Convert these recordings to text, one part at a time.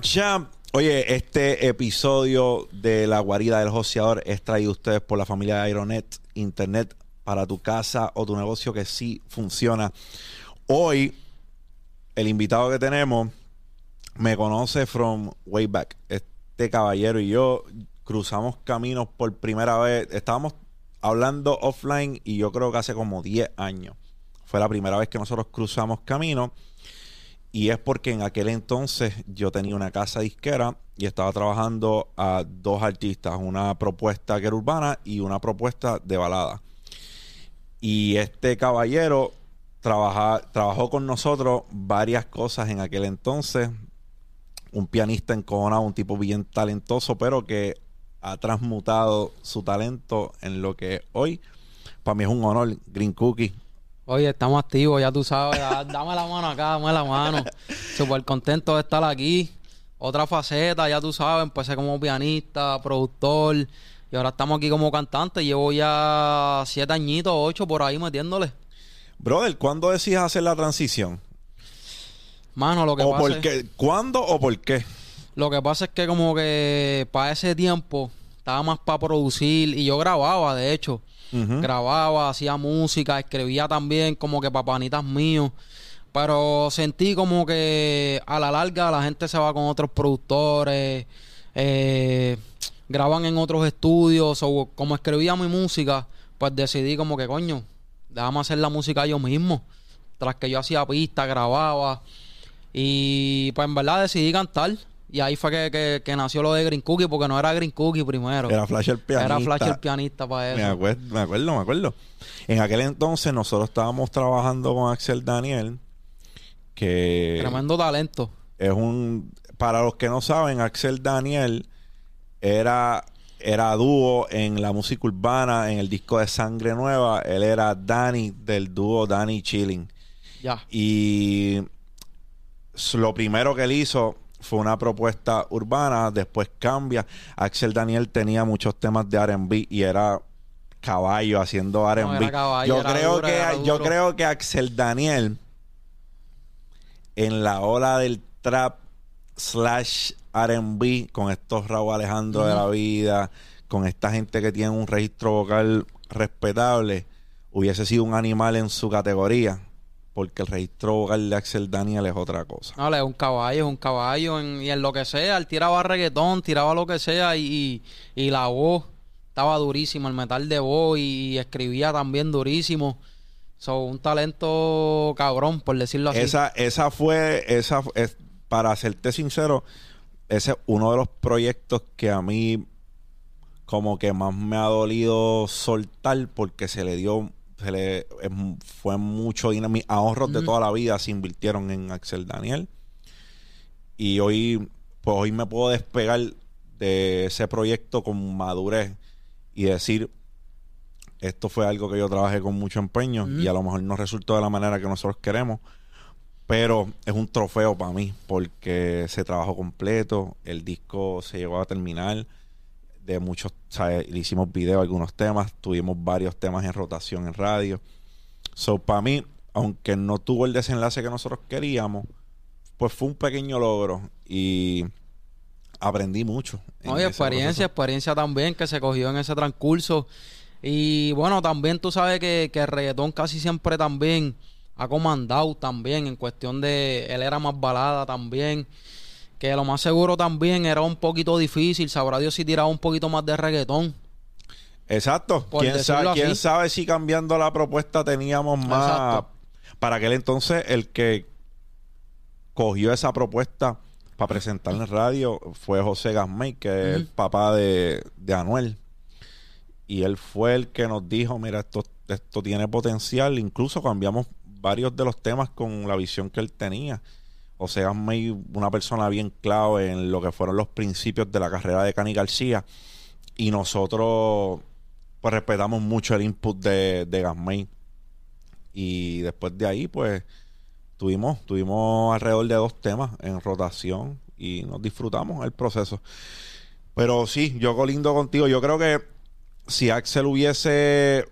Champ. Oye, este episodio de La Guarida del Joseador es traído a ustedes por la familia de Aeronet, Internet para tu casa o tu negocio que sí funciona. Hoy, el invitado que tenemos me conoce from way back. Este caballero y yo cruzamos caminos por primera vez. Estábamos hablando offline y yo creo que hace como 10 años. Fue la primera vez que nosotros cruzamos caminos. Y es porque en aquel entonces yo tenía una casa disquera y estaba trabajando a dos artistas, una propuesta que era urbana y una propuesta de balada. Y este caballero trabajó con nosotros varias cosas en aquel entonces. Un pianista encojonado, un tipo bien talentoso, pero que ha transmutado su talento en lo que hoy, para mí es un honor, Green Cookie. Oye, estamos activos, ya tú sabes. Dame la mano acá, dame la mano. Súper contento de estar aquí. Otra faceta, ya tú sabes. Empecé como pianista, productor. Y ahora estamos aquí como cantante. Llevo ya siete añitos, ocho por ahí metiéndole. Brother, ¿cuándo decides hacer la transición? Mano, lo que ¿O pasa por qué? ¿Cuándo o por qué? Lo que pasa es que como que para ese tiempo estaba más para producir y yo grababa, de hecho. Grababa, hacía música, escribía también como que papanitas míos. Pero sentí como que a la larga la gente se va con otros productores, eh, graban en otros estudios, o como escribía mi música, pues decidí como que coño, déjame hacer la música yo mismo. Tras que yo hacía pistas, grababa. Y pues en verdad decidí cantar. Y ahí fue que, que- que nació lo de Green Cookie, porque no era Green Cookie primero. Era Flash el pianista. Era Flash el pianista para Me eso. acuerdo, me acuerdo, me acuerdo. En aquel entonces nosotros estábamos trabajando con Axel Daniel, que Tremendo talento. es un... Para los que no saben, Axel Daniel era, era dúo en la música urbana, en el disco de Sangre Nueva. Él era Danny del dúo Danny Chilling. Ya. Y lo primero que él hizo fue una propuesta urbana, después cambia. Axel Daniel tenía muchos temas de R&B y era caballo haciendo R&B. yo creo duro, que yo creo que Axel Daniel en la ola del trap slash R&B con estos Raúl Alejandro de la vida, con esta gente que tiene un registro vocal respetable, hubiese sido un animal en su categoría, porque el registro vocal de Axel Daniel es otra cosa. No, es un caballo, es un caballo. En, y en lo que sea, él tiraba reggaetón, tiraba lo que sea. Y, y, y la voz estaba durísima, el metal de voz. Y, escribía también durísimo. So, un talento cabrón, por decirlo así. Esa, esa fue, esa es, para serte sincero, ese es uno de los proyectos que a mí como que más me ha dolido soltar porque se le dio, se le fue mucho dinero, mis ahorros de toda la vida se invirtieron en Axel Daniel. Y hoy, pues hoy me puedo despegar de ese proyecto con madurez y decir esto fue algo que yo trabajé con mucho empeño y a lo mejor no resultó de la manera que nosotros queremos, pero es un trofeo para mí porque se trabajó completo, el disco se llegó a terminar, de muchos, ¿sabes? le hicimos video, algunos temas, tuvimos varios temas en rotación en radio. So, para mí, aunque no tuvo el desenlace que nosotros queríamos, pues fue un pequeño logro y aprendí mucho. Oye, experiencia, proceso. experiencia también que se cogió en ese transcurso. Y bueno, también tú sabes que, que el reggaetón casi siempre también ha comandado también en cuestión de... Él era más balada también. Que lo más seguro también era un poquito difícil. Sabrá Dios si tiraba un poquito más de reggaetón. Exacto. ¿Quién, sabe, quién sabe si cambiando la propuesta teníamos más... Exacto. Para aquel entonces, el que cogió esa propuesta para presentar en radio fue José Gasmey, que es el papá de, de Anuel. Y él fue el que nos dijo, mira, esto, esto tiene potencial. Incluso cambiamos varios de los temas con la visión que él tenía. José Gasmey, una persona bien clave en lo que fueron los principios de la carrera de Cani García. Y nosotros, pues, respetamos mucho el input de, de Gasmey. Y después de ahí, pues, tuvimos, tuvimos alrededor de dos temas en rotación y nos disfrutamos el proceso. Pero sí, yo colindo contigo. Yo creo que si Axel hubiese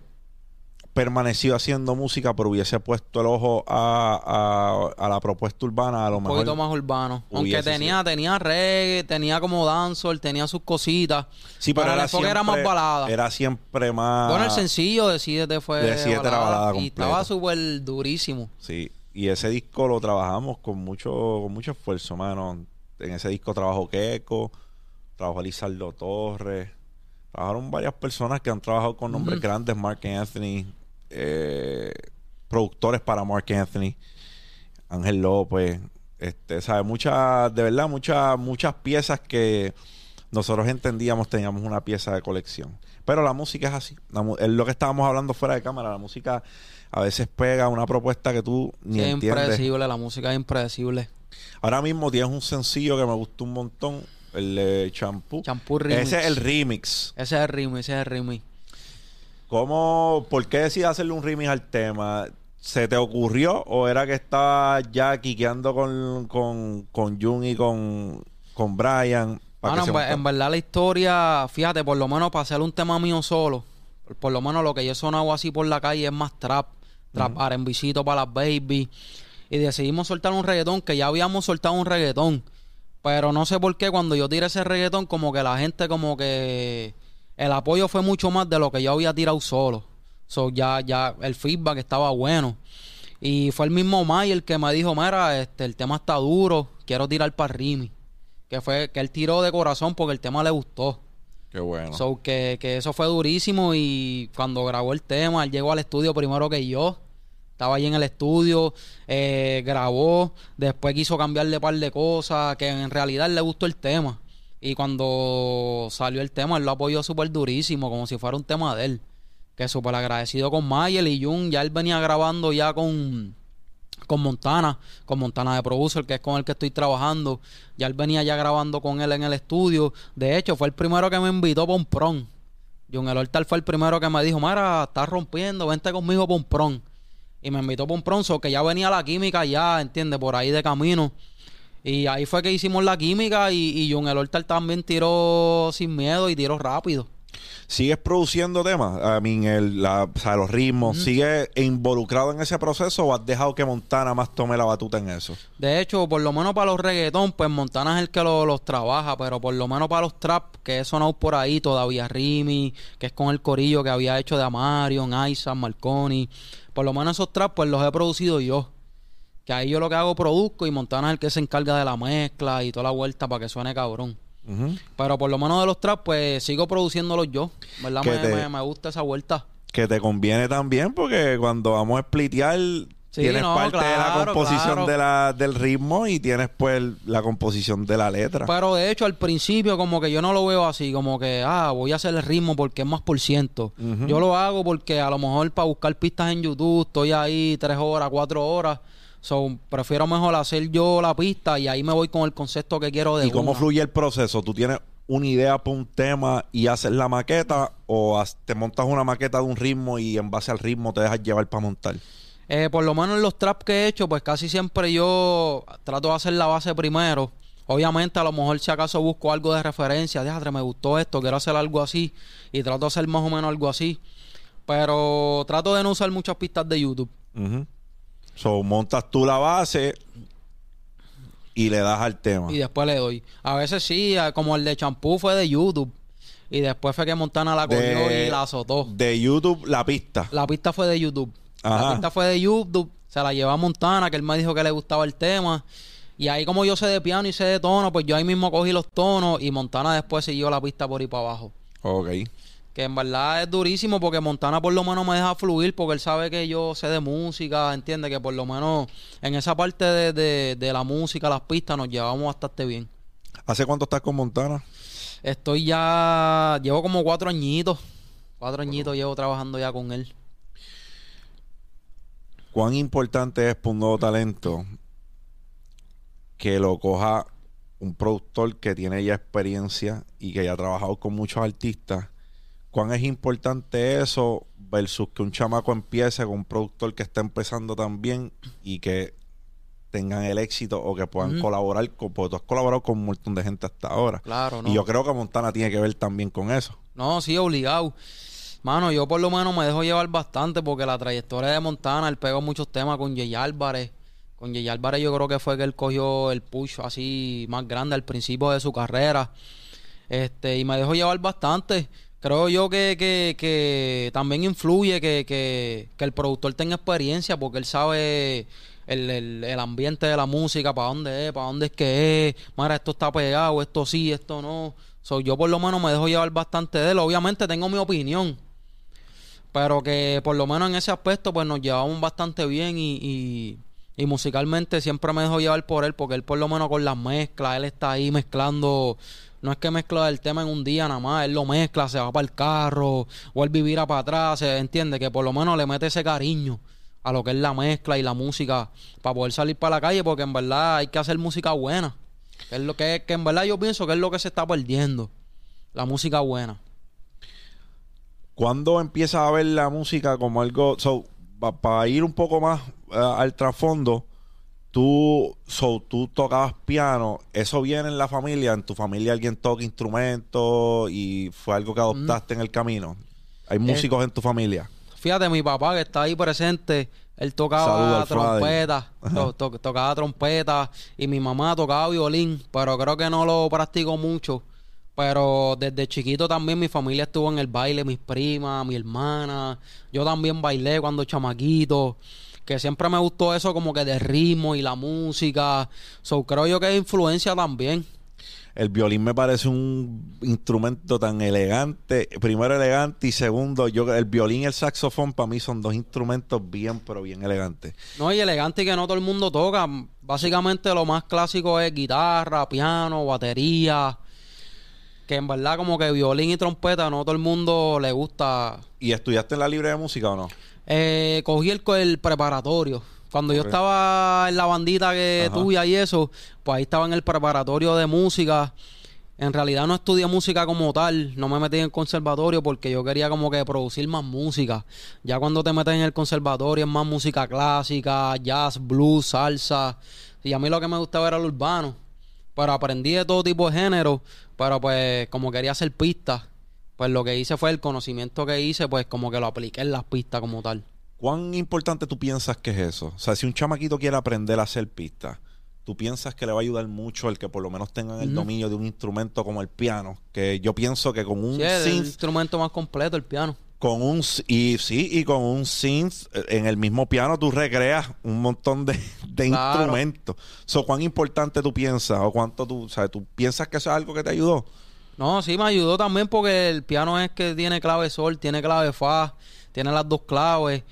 permanecido haciendo música, pero hubiese puesto el ojo a, a- a la propuesta urbana, a lo Un mejor. poquito más urbano. Aunque tenía, tenía reggae, tenía como dancehall, tenía sus cositas. Sí, pero el era enfoque era siempre- más balada. Era siempre más. Bueno, el sencillo de Sídete fue De Sídete era balada y completa. estaba súper durísimo. Sí, y ese disco lo trabajamos con mucho, con mucho esfuerzo, mano. En ese disco trabajó Keiko, trabajó Lizardo Torres, trabajaron varias personas que han trabajado con nombres grandes, Mark Anthony, eh, productores para Mark Anthony, Ángel López, este, ¿sabes? Muchas, de verdad, muchas, muchas piezas que nosotros entendíamos teníamos una pieza de colección. Pero la música es así. La es lo que estábamos hablando fuera de cámara. La música a veces pega una propuesta que tú ni es entiendes. impredecible, la música es impredecible. Ahora mismo tienes un sencillo que me gustó un montón, el de Champú. Champú Remix. Ese es el remix. Ese es el remix, ese es el remix. ¿Cómo, por qué decides hacerle un remix al tema? ¿Se te ocurrió o era que estabas ya quiqueando con, con, con Jun y con, con Brian? que en, en verdad la historia, fíjate, por lo menos para hacer un tema mío solo, por, por lo menos lo que yo sonaba así por la calle es más trap, trap R&Bcito para las baby. Y decidimos soltar un reggaetón, que ya habíamos soltado un reggaetón. Pero no sé por qué cuando yo tiré ese reggaetón, como que la gente como que el apoyo fue mucho más de lo que yo había tirado solo. So, ya, ya el feedback estaba bueno. Y fue el mismo May el que me dijo, mira, este, el tema está duro, quiero tirar para Rimi. Que fue, que él tiró de corazón porque el tema le gustó. Qué bueno. So, que, que eso fue durísimo y cuando grabó el tema, él llegó al estudio primero que yo. Estaba allí en el estudio, eh, grabó, después quiso cambiarle un par de cosas, que en realidad le gustó el tema. Y cuando salió el tema, él lo apoyó súper durísimo, como si fuera un tema de él. Que súper agradecido con Mayer y Jun, ya él venía grabando ya con, con Montana, con Montana de Producer, que es con el que estoy trabajando. Ya él venía ya grabando con él en el estudio. De hecho, fue el primero que me invitó a un. John El Hortal fue el primero que me dijo, Mara, estás rompiendo, vente conmigo para un. Y me invitó para un prom, so que ya venía la química ya, ¿entiendes? Por ahí de camino. Y ahí fue que hicimos la química y, y John El Hortal también tiró sin miedo y tiró rápido. ¿Sigues produciendo temas? I mean, el, la, o sea, los ritmos. ¿Sigues involucrado en ese proceso o has dejado que Montana más tome la batuta en eso? De hecho, por lo menos para los reggaetón, pues Montana es el que lo- los trabaja, pero por lo menos para los trap, que he sonado por ahí todavía Rimi, que es con el corillo que había hecho de Amarion, Isaac, Marconi, por lo menos esos trap, pues los he producido yo. Que ahí yo lo que hago produzco y Montana es el que se encarga de la mezcla y toda la vuelta para que suene cabrón. Pero por lo menos de los trap, pues sigo produciéndolos yo. ¿Verdad? Me, te- me- me gusta esa vuelta. Que te conviene también porque cuando vamos a splitear tienes no, parte de la composición claro. de la, del ritmo y tienes pues la composición de la letra. Pero de hecho, al principio, como que yo no lo veo así, como que, ah, voy a hacer el ritmo porque es más por ciento. Yo lo hago porque a lo mejor para buscar pistas en YouTube estoy ahí tres horas, cuatro horas. So, prefiero mejor hacer yo la pista y ahí me voy con el concepto que quiero de ¿Y cómo una. fluye el proceso? ¿Tú tienes una idea para un tema y haces la maqueta o te montas una maqueta de un ritmo y en base al ritmo te dejas llevar para montar? Eh, por lo menos en los traps que he hecho, pues casi siempre yo trato de hacer la base primero. Obviamente, a lo mejor si acaso busco algo de referencia, déjate, me gustó esto, quiero hacer algo así. Y trato de hacer más o menos algo así. Pero trato de no usar muchas pistas de YouTube. Ujú. So, montas tú la base y le das al tema. Y después le doy. A veces sí, como el de champú fue de YouTube. Y después fue que Montana la cogió De- y la azotó. De YouTube, la pista. La pista fue de YouTube. Ajá. La pista fue de YouTube. Se la llevó a Montana, que él me dijo que le gustaba el tema. Y ahí como yo sé de piano y sé de tono, pues yo ahí mismo cogí los tonos y Montana después siguió la pista por ahí para abajo. Ok. Que en verdad es durísimo porque Montana por lo menos me deja fluir porque él sabe que yo sé de música, entiende que por lo menos en esa parte de, de- de la música, las pistas, nos llevamos bastante bien. ¿Hace cuánto estás con Montana? Estoy ya, llevo como cuatro añitos, cuatro añitos llevo trabajando ya con él. ¿Cuán importante es para un nuevo talento que lo coja un productor que tiene ya experiencia y que ya ha trabajado con muchos artistas? ¿Cuán es importante eso versus que un chamaco empiece con un productor que está empezando también y que tengan el éxito o que puedan colaborar con, porque tú has colaborado con un montón de gente hasta ahora. Claro, ¿no? Y yo creo que Montana tiene que ver también con eso. No, sí, obligado. Mano, yo por lo menos me dejo llevar bastante porque la trayectoria de Montana, él pegó muchos temas con Jay Álvarez. Con Jay Álvarez yo creo que fue que él cogió el push así más grande al principio de su carrera. Este, y me dejo llevar bastante. Creo yo que, que, que también influye que, que, que el productor tenga experiencia porque él sabe el, el, ambiente de la música, para dónde es, para dónde es que es. Mira, esto está pegado, esto sí, esto no. So, yo por lo menos me dejo llevar bastante de él. Obviamente tengo mi opinión. Pero que por lo menos en ese aspecto pues nos llevamos bastante bien y, y, y musicalmente siempre me dejo llevar por él porque él por lo menos con las mezclas, él está ahí mezclando no es que mezcla el tema en un día nada más, él lo mezcla, se va para el carro, o él vivir para atrás, se entiende que por lo menos le mete ese cariño a lo que es la mezcla y la música para poder salir para la calle, porque en verdad hay que hacer música buena. Que es lo que, que en verdad yo pienso que es lo que se está perdiendo, la música buena. ¿Cuándo empiezas a ver la música como algo, so, para ir un poco más uh, al trasfondo, tú, so, tú tocabas piano, eso viene en la familia, en tu familia alguien toca instrumentos y fue algo que adoptaste en el camino. ¿Hay músicos en tu familia? Fíjate, mi papá que está ahí presente, él tocaba trompeta, to, to, tocaba trompeta y mi mamá tocaba violín, pero creo que no lo practicó mucho. Pero desde chiquito también mi familia estuvo en el baile, mis primas, mi hermana. Yo también bailé cuando chamaquito. Que siempre me gustó eso como que de ritmo y la música. So, creo yo que es influencia también. El violín me parece un instrumento tan elegante. Primero elegante y segundo, yo el violín y el saxofón para mí son dos instrumentos bien, pero bien elegantes. No, y elegante y que no todo el mundo toca. Básicamente lo más clásico es guitarra, piano, batería que en verdad como que violín y trompeta no todo el mundo le gusta. ¿Y estudiaste en la libre de música o no? Eh, cogí el, el preparatorio. Cuando okay. yo estaba en la bandita que tuve y eso, pues ahí estaba en el preparatorio de música. En realidad no estudié música como tal, no me metí en el conservatorio porque yo quería como que producir más música. Ya cuando te metes en el conservatorio es más música clásica, jazz, blues, salsa. Y a mí lo que me gustaba era el urbano. Pero aprendí de todo tipo de género. Pero pues como quería hacer pistas, pues lo que hice fue el conocimiento que hice, pues como que lo apliqué en las pistas como tal. ¿Cuán importante tú piensas que es eso? O sea, si un chamaquito quiere aprender a hacer pistas, ¿tú piensas que le va a ayudar mucho el que por lo menos tengan el dominio de un instrumento como el piano? Que yo pienso que con un sí, synth, el instrumento más completo, el piano. Con un y sí, y con un synth en el mismo piano tú recreas un montón de, de claro. instrumentos. So, ¿Cuán importante tú piensas o cuánto tú, o sea, tú piensas que eso es algo que te ayudó? No, sí me ayudó también porque el piano es que tiene clave sol, tiene clave fa, tiene las dos claves.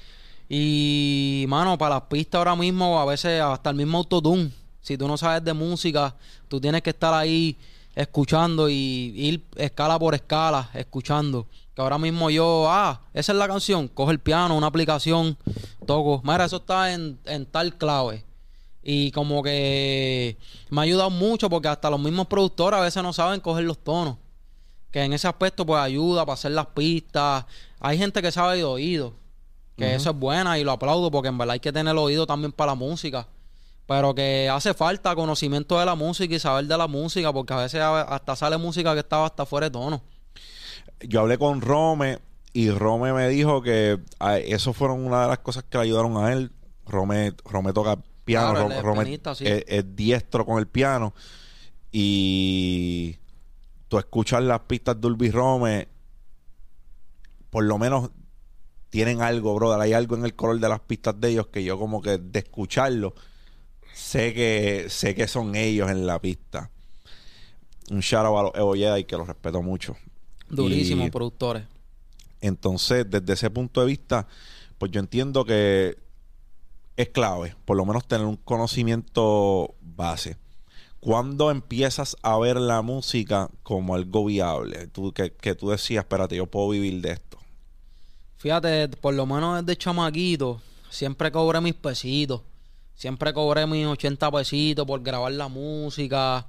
Y, mano, para las pistas ahora mismo, a veces hasta el mismo autotune. Si tú no sabes de música, tú tienes que estar ahí escuchando y ir escala por escala, escuchando. Que ahora mismo yo, ah, esa es la canción, coge el piano, una aplicación, toco. Mira, eso está en, en tal clave. Y como que me ha ayudado mucho porque hasta los mismos productores a veces no saben coger los tonos. Que en ese aspecto pues ayuda para hacer las pistas. Hay gente que sabe de oído. Que uh -huh. eso es buena y lo aplaudo porque en verdad hay que tener el oído también para la música. Pero que hace falta conocimiento de la música y saber de la música porque a veces hasta sale música que estaba hasta fuera de tono. Yo hablé con Rome y Rome me dijo que eso fueron una de las cosas que le ayudaron a él. Rome, Rome toca piano, claro, pianista, sí. es, es, diestro con el piano y tú escuchas las pistas de Ulby Rome, por lo menos tienen algo, brother. Hay algo en el color de las pistas de ellos que yo como que de escucharlo sé que sé que son ellos en la pista. Un shout out a los Evo Jedi que los respeto mucho. Durísimos productores. Entonces, desde ese punto de vista, pues yo entiendo que es clave, por lo menos tener un conocimiento base. ¿Cuándo empiezas a ver la música como algo viable? Tú, que, que tú decías, espérate, yo puedo vivir de esto. Fíjate, por lo menos desde chamaquito, siempre cobré mis pesitos. Siempre cobré mis 80 pesitos por grabar la música.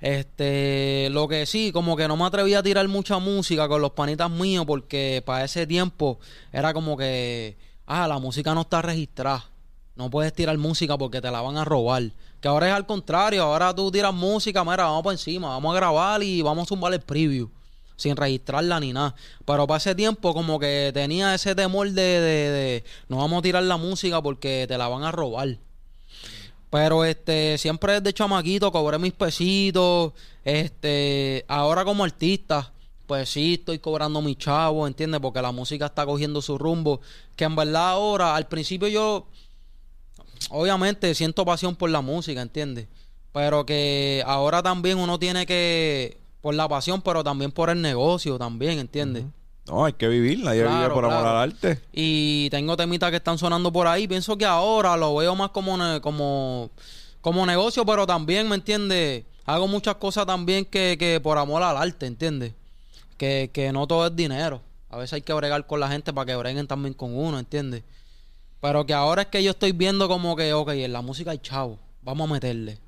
Este, lo que sí, como que no me atreví a tirar mucha música con los panitas míos porque para ese tiempo era como que, ah, la música no está registrada. No puedes tirar música porque te la van a robar. Que ahora es al contrario, ahora tú tiras música, mira, vamos por encima, vamos a grabar y vamos a zumbar el preview. sin registrarla ni nada. Pero para ese tiempo como que tenía ese temor de, de, de no vamos a tirar la música porque te la van a robar. Pero este, siempre desde chamaquito cobré mis pesitos. Este, ahora como artista, pues sí estoy cobrando mi chavo, ¿entiendes? Porque la música está cogiendo su rumbo. Que en verdad ahora, al principio yo, obviamente siento pasión por la música, ¿entiendes? Pero que ahora también uno tiene que, por la pasión, pero también por el negocio también, ¿entiendes? No, hay que vivir, nadie vive Claro, por amor al arte. Y tengo temitas que están sonando por ahí. Pienso que ahora lo veo más como, como, como negocio, pero también, ¿me entiendes? Hago muchas cosas también que, que por amor al arte, ¿entiendes? Que, que no todo es dinero. A veces hay que bregar con la gente para que breguen también con uno, ¿entiendes? Pero que ahora es que yo estoy viendo como que, ok, en la música hay chavo. Vamos a meterle.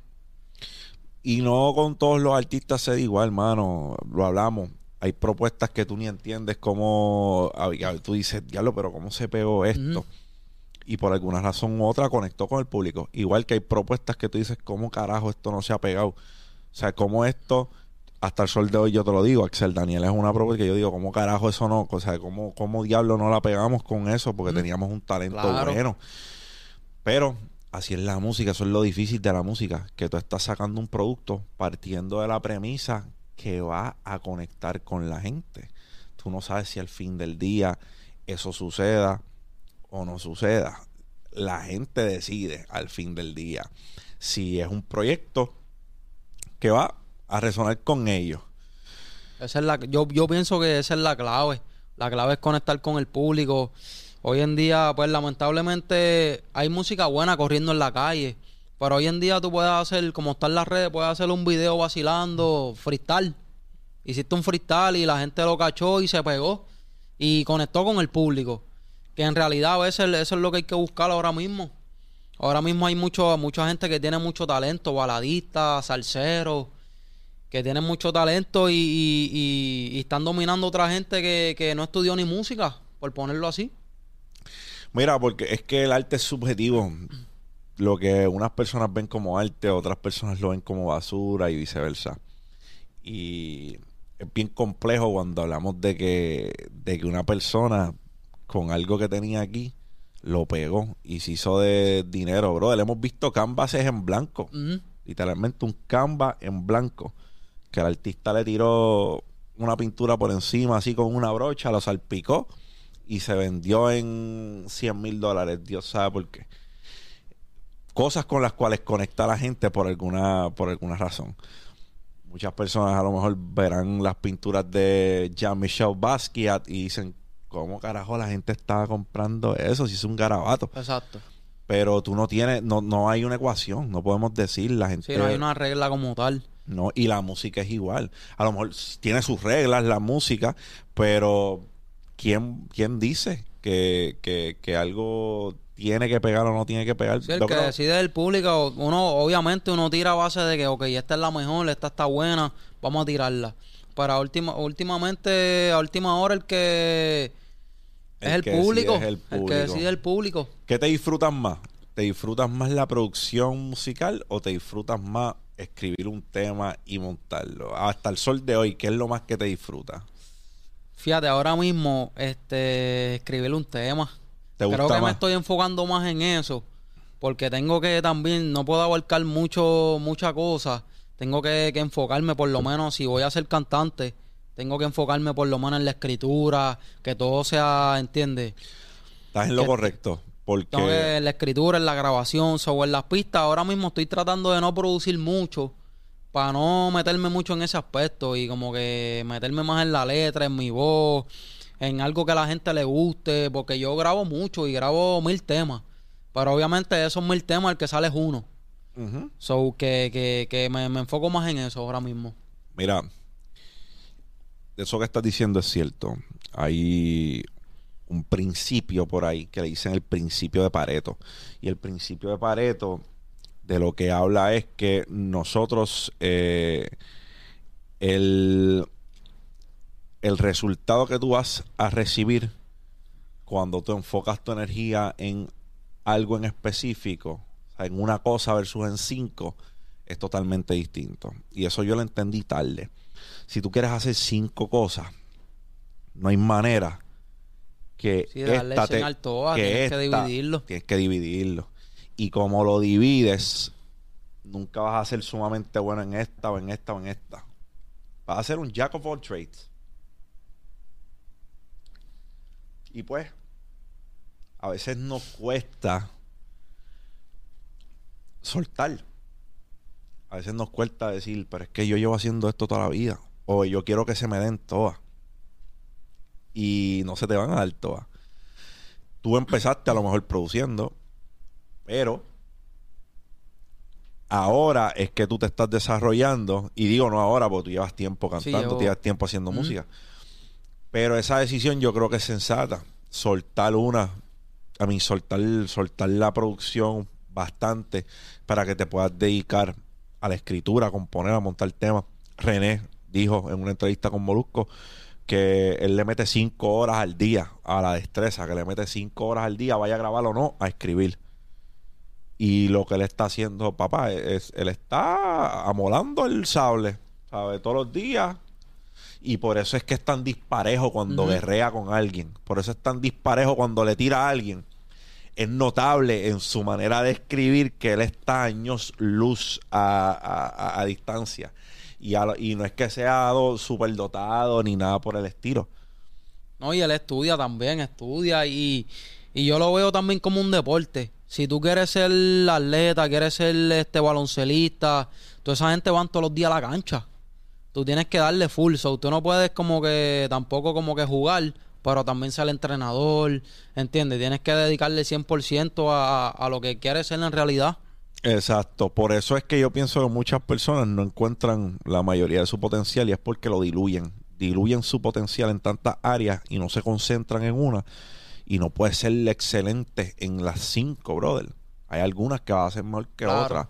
Y no con todos los artistas se da igual, hermano. Lo hablamos. Hay propuestas que tú ni entiendes cómo. a- a- Tú dices, diablo, pero ¿cómo se pegó esto? Y por alguna razón u otra conectó con el público. Igual que hay propuestas que tú dices, ¿cómo carajo esto no se ha pegado? O sea, ¿cómo esto, hasta el sol de hoy, yo te lo digo, Axel Daniel es una propuesta que yo digo, ¿cómo carajo eso no? O sea, ¿cómo, cómo diablo no la pegamos con eso? Porque Ujú. teníamos un talento Claro. bueno. Pero así es la música, eso es lo difícil de la música, que tú estás sacando un producto partiendo de la premisa que va a conectar con la gente. Tú no sabes si al fin del día eso suceda o no suceda. La gente decide al fin del día si es un proyecto que va a resonar con ellos. Esa es la, yo, yo pienso que esa es la clave. La clave es conectar con el público. Hoy en día, pues lamentablemente hay música buena corriendo en la calle. Pero hoy en día tú puedes hacer, como está en las redes, puedes hacer un video vacilando, freestyle. Hiciste un freestyle y la gente lo cachó y se pegó. Y conectó con el público. Que en realidad a veces eso es lo que hay que buscar ahora mismo. Ahora mismo hay mucho, mucha gente que tiene mucho talento, baladistas, salseros, que tienen mucho talento y, y- y- y están dominando otra gente que, que no estudió ni música, por ponerlo así. Mira, porque es que el arte es subjetivo. Lo que unas personas ven como arte, otras personas lo ven como basura y viceversa. Y es bien complejo cuando hablamos de que, de que una persona con algo que tenía aquí lo pegó y se hizo de dinero, bro. Le hemos visto canvases en blanco, literalmente un canvas en blanco, que el artista le tiró una pintura por encima, así con una brocha, lo salpicó y se vendió en 100 mil dólares. Dios sabe por qué. Cosas con las cuales conecta a la gente por alguna, por alguna razón. Muchas personas a lo mejor verán las pinturas de Jean-Michel Basquiat y dicen, ¿cómo carajo la gente estaba comprando eso si es un garabato? Exacto. Pero tú no tienes, no, no hay una ecuación, no podemos decir, la gente... Sí, no hay una regla como tal. No, y la música es igual. A lo mejor tiene sus reglas la música, pero ¿quién, quién dice que, que, que algo tiene que pegar o no tiene que pegar? Sí, el que decide el público, uno obviamente uno tira a base de que, ok, esta es la mejor, esta está buena, vamos a tirarla. Pero última, últimamente, a última hora, el que El es el que público, es el el que público. decide el público. ¿Qué te disfrutas más? ¿Te disfrutas más la producción musical o te disfrutas más escribir un tema y montarlo? Hasta el sol de hoy, ¿qué es lo más que te disfrutas? Fíjate, ahora mismo, este, escribir un tema. ¿Te Creo que me estoy enfocando más en eso. Porque tengo que también, no puedo abarcar mucho, mucha cosa. Tengo que, que enfocarme por lo menos, si voy a ser cantante, tengo que enfocarme por lo menos en la escritura, que todo sea, ¿entiendes? Estás en lo que- correcto. Porque Tengo que en la escritura, en la grabación, sobre en las pistas. Ahora mismo estoy tratando de no producir mucho para no meterme mucho en ese aspecto y como que meterme más en la letra, en mi voz, en algo que a la gente le guste, porque yo grabo mucho y grabo mil temas. Pero obviamente de esos mil temas el que sale es uno. Ujú. So que, que, que me, me enfoco más en eso ahora mismo. Mira, eso que estás diciendo es cierto. Hay un principio por ahí que le dicen el principio de Pareto. Y el principio de Pareto de lo que habla es que nosotros eh, el, el resultado que tú vas a recibir cuando tú enfocas tu energía en algo en específico, en una cosa versus en cinco, es totalmente distinto. Y eso yo lo entendí tarde. Si tú quieres hacer cinco cosas, no hay manera que Sí, esta señal toda, tienes que esta- dividirlo. Tienes que dividirlo. Y como lo divides, nunca vas a ser sumamente bueno en esta o en esta o en esta. Vas a ser un jack of all trades. Y pues, a veces nos cuesta soltar. A veces nos cuesta decir, pero es que yo llevo haciendo esto toda la vida. O yo quiero que se me den todas. Y no se te van a dar todas. Tú empezaste a lo mejor produciendo, pero ahora es que tú te estás desarrollando. Y digo no ahora, porque tú llevas tiempo Sí, cantando, llevo- tú llevas tiempo haciendo música. Pero esa decisión yo creo que es sensata. Soltar una, a mí, soltar, soltar la producción bastante para que te puedas dedicar a la escritura, a componer, a montar temas. René dijo en una entrevista con Molusco que él le mete cinco horas al día a la destreza, que le mete cinco horas al día, vaya a grabar o no, a escribir. Y lo que él está haciendo, papá, es él está amolando el sable, ¿sabe? Todos los días. Y por eso es que es tan disparejo cuando guerrea con alguien. Por eso es tan disparejo cuando le tira a alguien. Es notable en su manera de escribir que él está años luz a, a- a- a distancia. Y, a lo- y no es que sea súper dotado ni nada por el estilo. No, y él estudia también, estudia y, y yo lo veo también como un deporte. Si tú quieres ser atleta, quieres ser este baloncelista, toda esa gente van todos los días a la cancha. Tú tienes que darle full, so tú no puedes como que tampoco como que jugar, pero también ser entrenador, ¿entiendes? Tienes que dedicarle 100% a, a lo que quieres ser en realidad. Exacto, por eso es que yo pienso que muchas personas no encuentran la mayoría de su potencial y es porque lo diluyen. Diluyen su potencial en tantas áreas y no se concentran en una y no puede ser excelente en las cinco, brother. Hay algunas que va a ser mejor que Claro. otras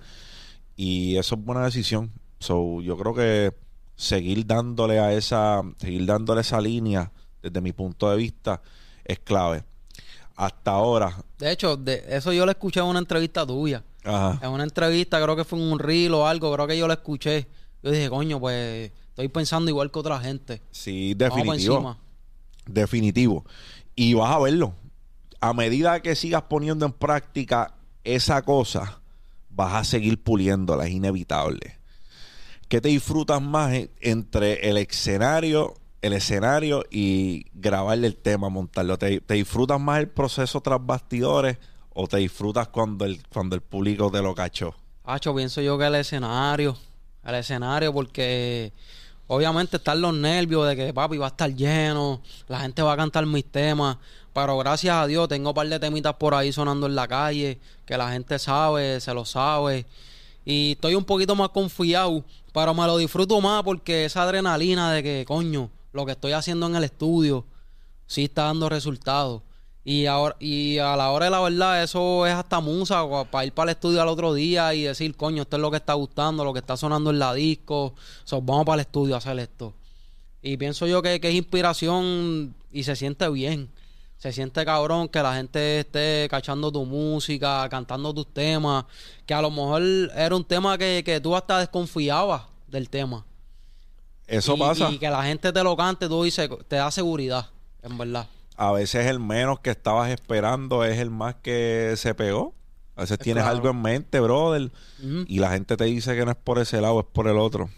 y eso es buena decisión. So, yo creo que seguir dándole a esa, seguir dándole esa línea desde mi punto de vista es clave. Hasta ahora, De hecho, de eso yo lo escuché en una entrevista tuya. Ajá, En una entrevista, creo que fue en un reel o algo, creo que yo lo escuché. Yo dije, coño, pues estoy pensando igual que otra gente. sí, definitivo. Definitivo. Y vas a verlo. A medida que sigas poniendo en práctica esa cosa, vas a seguir puliéndola, es inevitable. ¿Qué te disfrutas más en- entre el escenario, el escenario y grabarle el tema, montarlo? ¿Te, te disfrutas más el proceso tras bastidores o te disfrutas cuando el, cuando el público te lo cachó? Hacho, pienso yo que el escenario, el escenario, porque obviamente están los nervios de que papi va a estar lleno, la gente va a cantar mis temas, pero gracias a Dios tengo un par de temitas por ahí sonando en la calle, que la gente sabe, se lo sabe, y estoy un poquito más confiado, pero me lo disfruto más porque esa adrenalina de que, coño, lo que estoy haciendo en el estudio sí está dando resultados. Y ahora y a la hora de la verdad, eso es hasta musa para ir para el estudio al otro día y decir, coño, esto es lo que está gustando, lo que está sonando en la disco. So, vamos para el estudio a hacer esto. Y pienso yo que, que es inspiración y se siente bien. Se siente cabrón que la gente esté cachando tu música, cantando tus temas. Que a lo mejor era un tema que, que tú hasta desconfiabas del tema. Eso y, pasa. Y que la gente te lo cante, tú dices, te da seguridad, en verdad. A veces el menos que estabas esperando es el más que se pegó. A veces tienes claro. algo en mente, brother, y la gente te dice que no es por ese lado, es por el otro.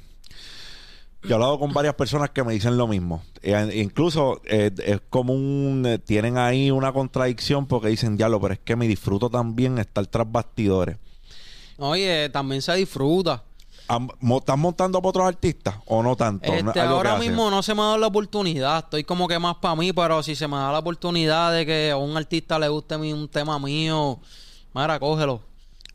Yo he hablado con varias personas que me dicen lo mismo. E- incluso eh, es como un... eh, tienen ahí una contradicción porque dicen, diablo, pero es que me disfruto también estar tras bastidores. Oye, también se disfruta. ¿Estás montando para otros artistas o no tanto? Este, ahora mismo no se me ha dado la oportunidad. Estoy como que más para mí, pero si se me da la oportunidad de que a un artista le guste mi- un tema mío, mira, cógelo.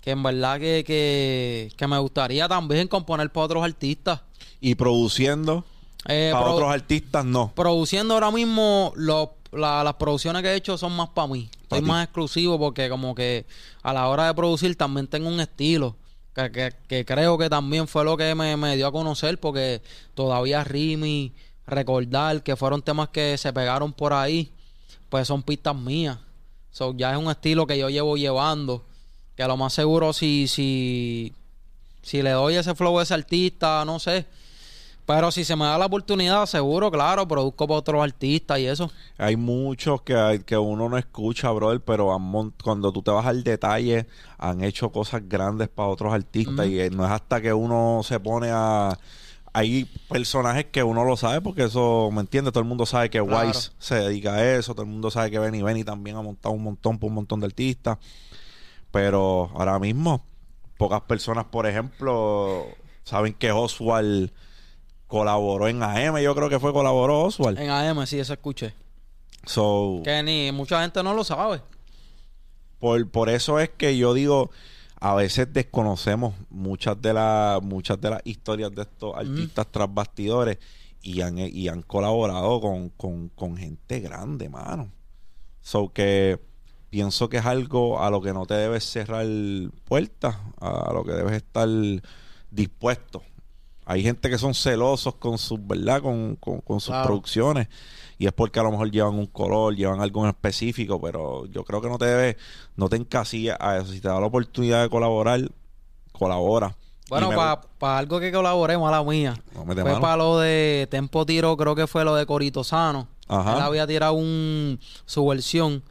Que en verdad que, que, que me gustaría también componer para otros artistas. Y produciendo Eh, para otros artistas, no. produciendo ahora mismo lo- la- las producciones que he hecho son más para mí. Ti. más exclusivo porque como que a la hora de producir también tengo un estilo. Que, creo que también fue lo que me, me dio a conocer porque todavía Rimi, recordar que fueron temas que se pegaron por ahí, pues son pistas mías. So, ya es un estilo que yo llevo llevando. Que a lo más seguro si, si, Si le doy ese flow a ese artista, no sé. Pero si se me da la oportunidad, seguro, claro, produzco para otros artistas y eso. Hay muchos que, hay- que uno no escucha, brother, pero han cuando tú te vas al detalle, han hecho cosas grandes para otros artistas y eh, no es hasta que uno se pone a... Hay personajes que uno lo sabe porque eso, ¿me entiendes? Todo el mundo sabe que Claro. Wise se dedica a eso, todo el mundo sabe que Benny Benny también ha montado un montón por un montón de artistas. Pero ahora mismo, pocas personas, por ejemplo, saben que Oswald colaboró en AM, yo creo que fue colaboró Oswald. En AM, sí, eso escuché. So, Que ni mucha gente no lo sabe. por, por eso es que yo digo, a veces desconocemos muchas de las muchas de las historias de estos artistas tras bastidores y han, y han colaborado con, con, con gente grande, mano. So que pienso que es algo a lo que no te debes cerrar puertas, a lo que debes estar dispuesto. Hay gente que son celosos con sus, ¿verdad? Con, con, con sus Claro. producciones. Y es porque a lo mejor llevan un color, llevan algo en específico, pero yo creo que no te debes, no te encasillas a eso. Si te da la oportunidad de colaborar, colabora. Bueno, para gu- algo que colaboré, mala mía. No, Fue para lo de Tempo Tiro, creo que fue lo de Corito Sano. Ajá. Él había tirado un, su versión.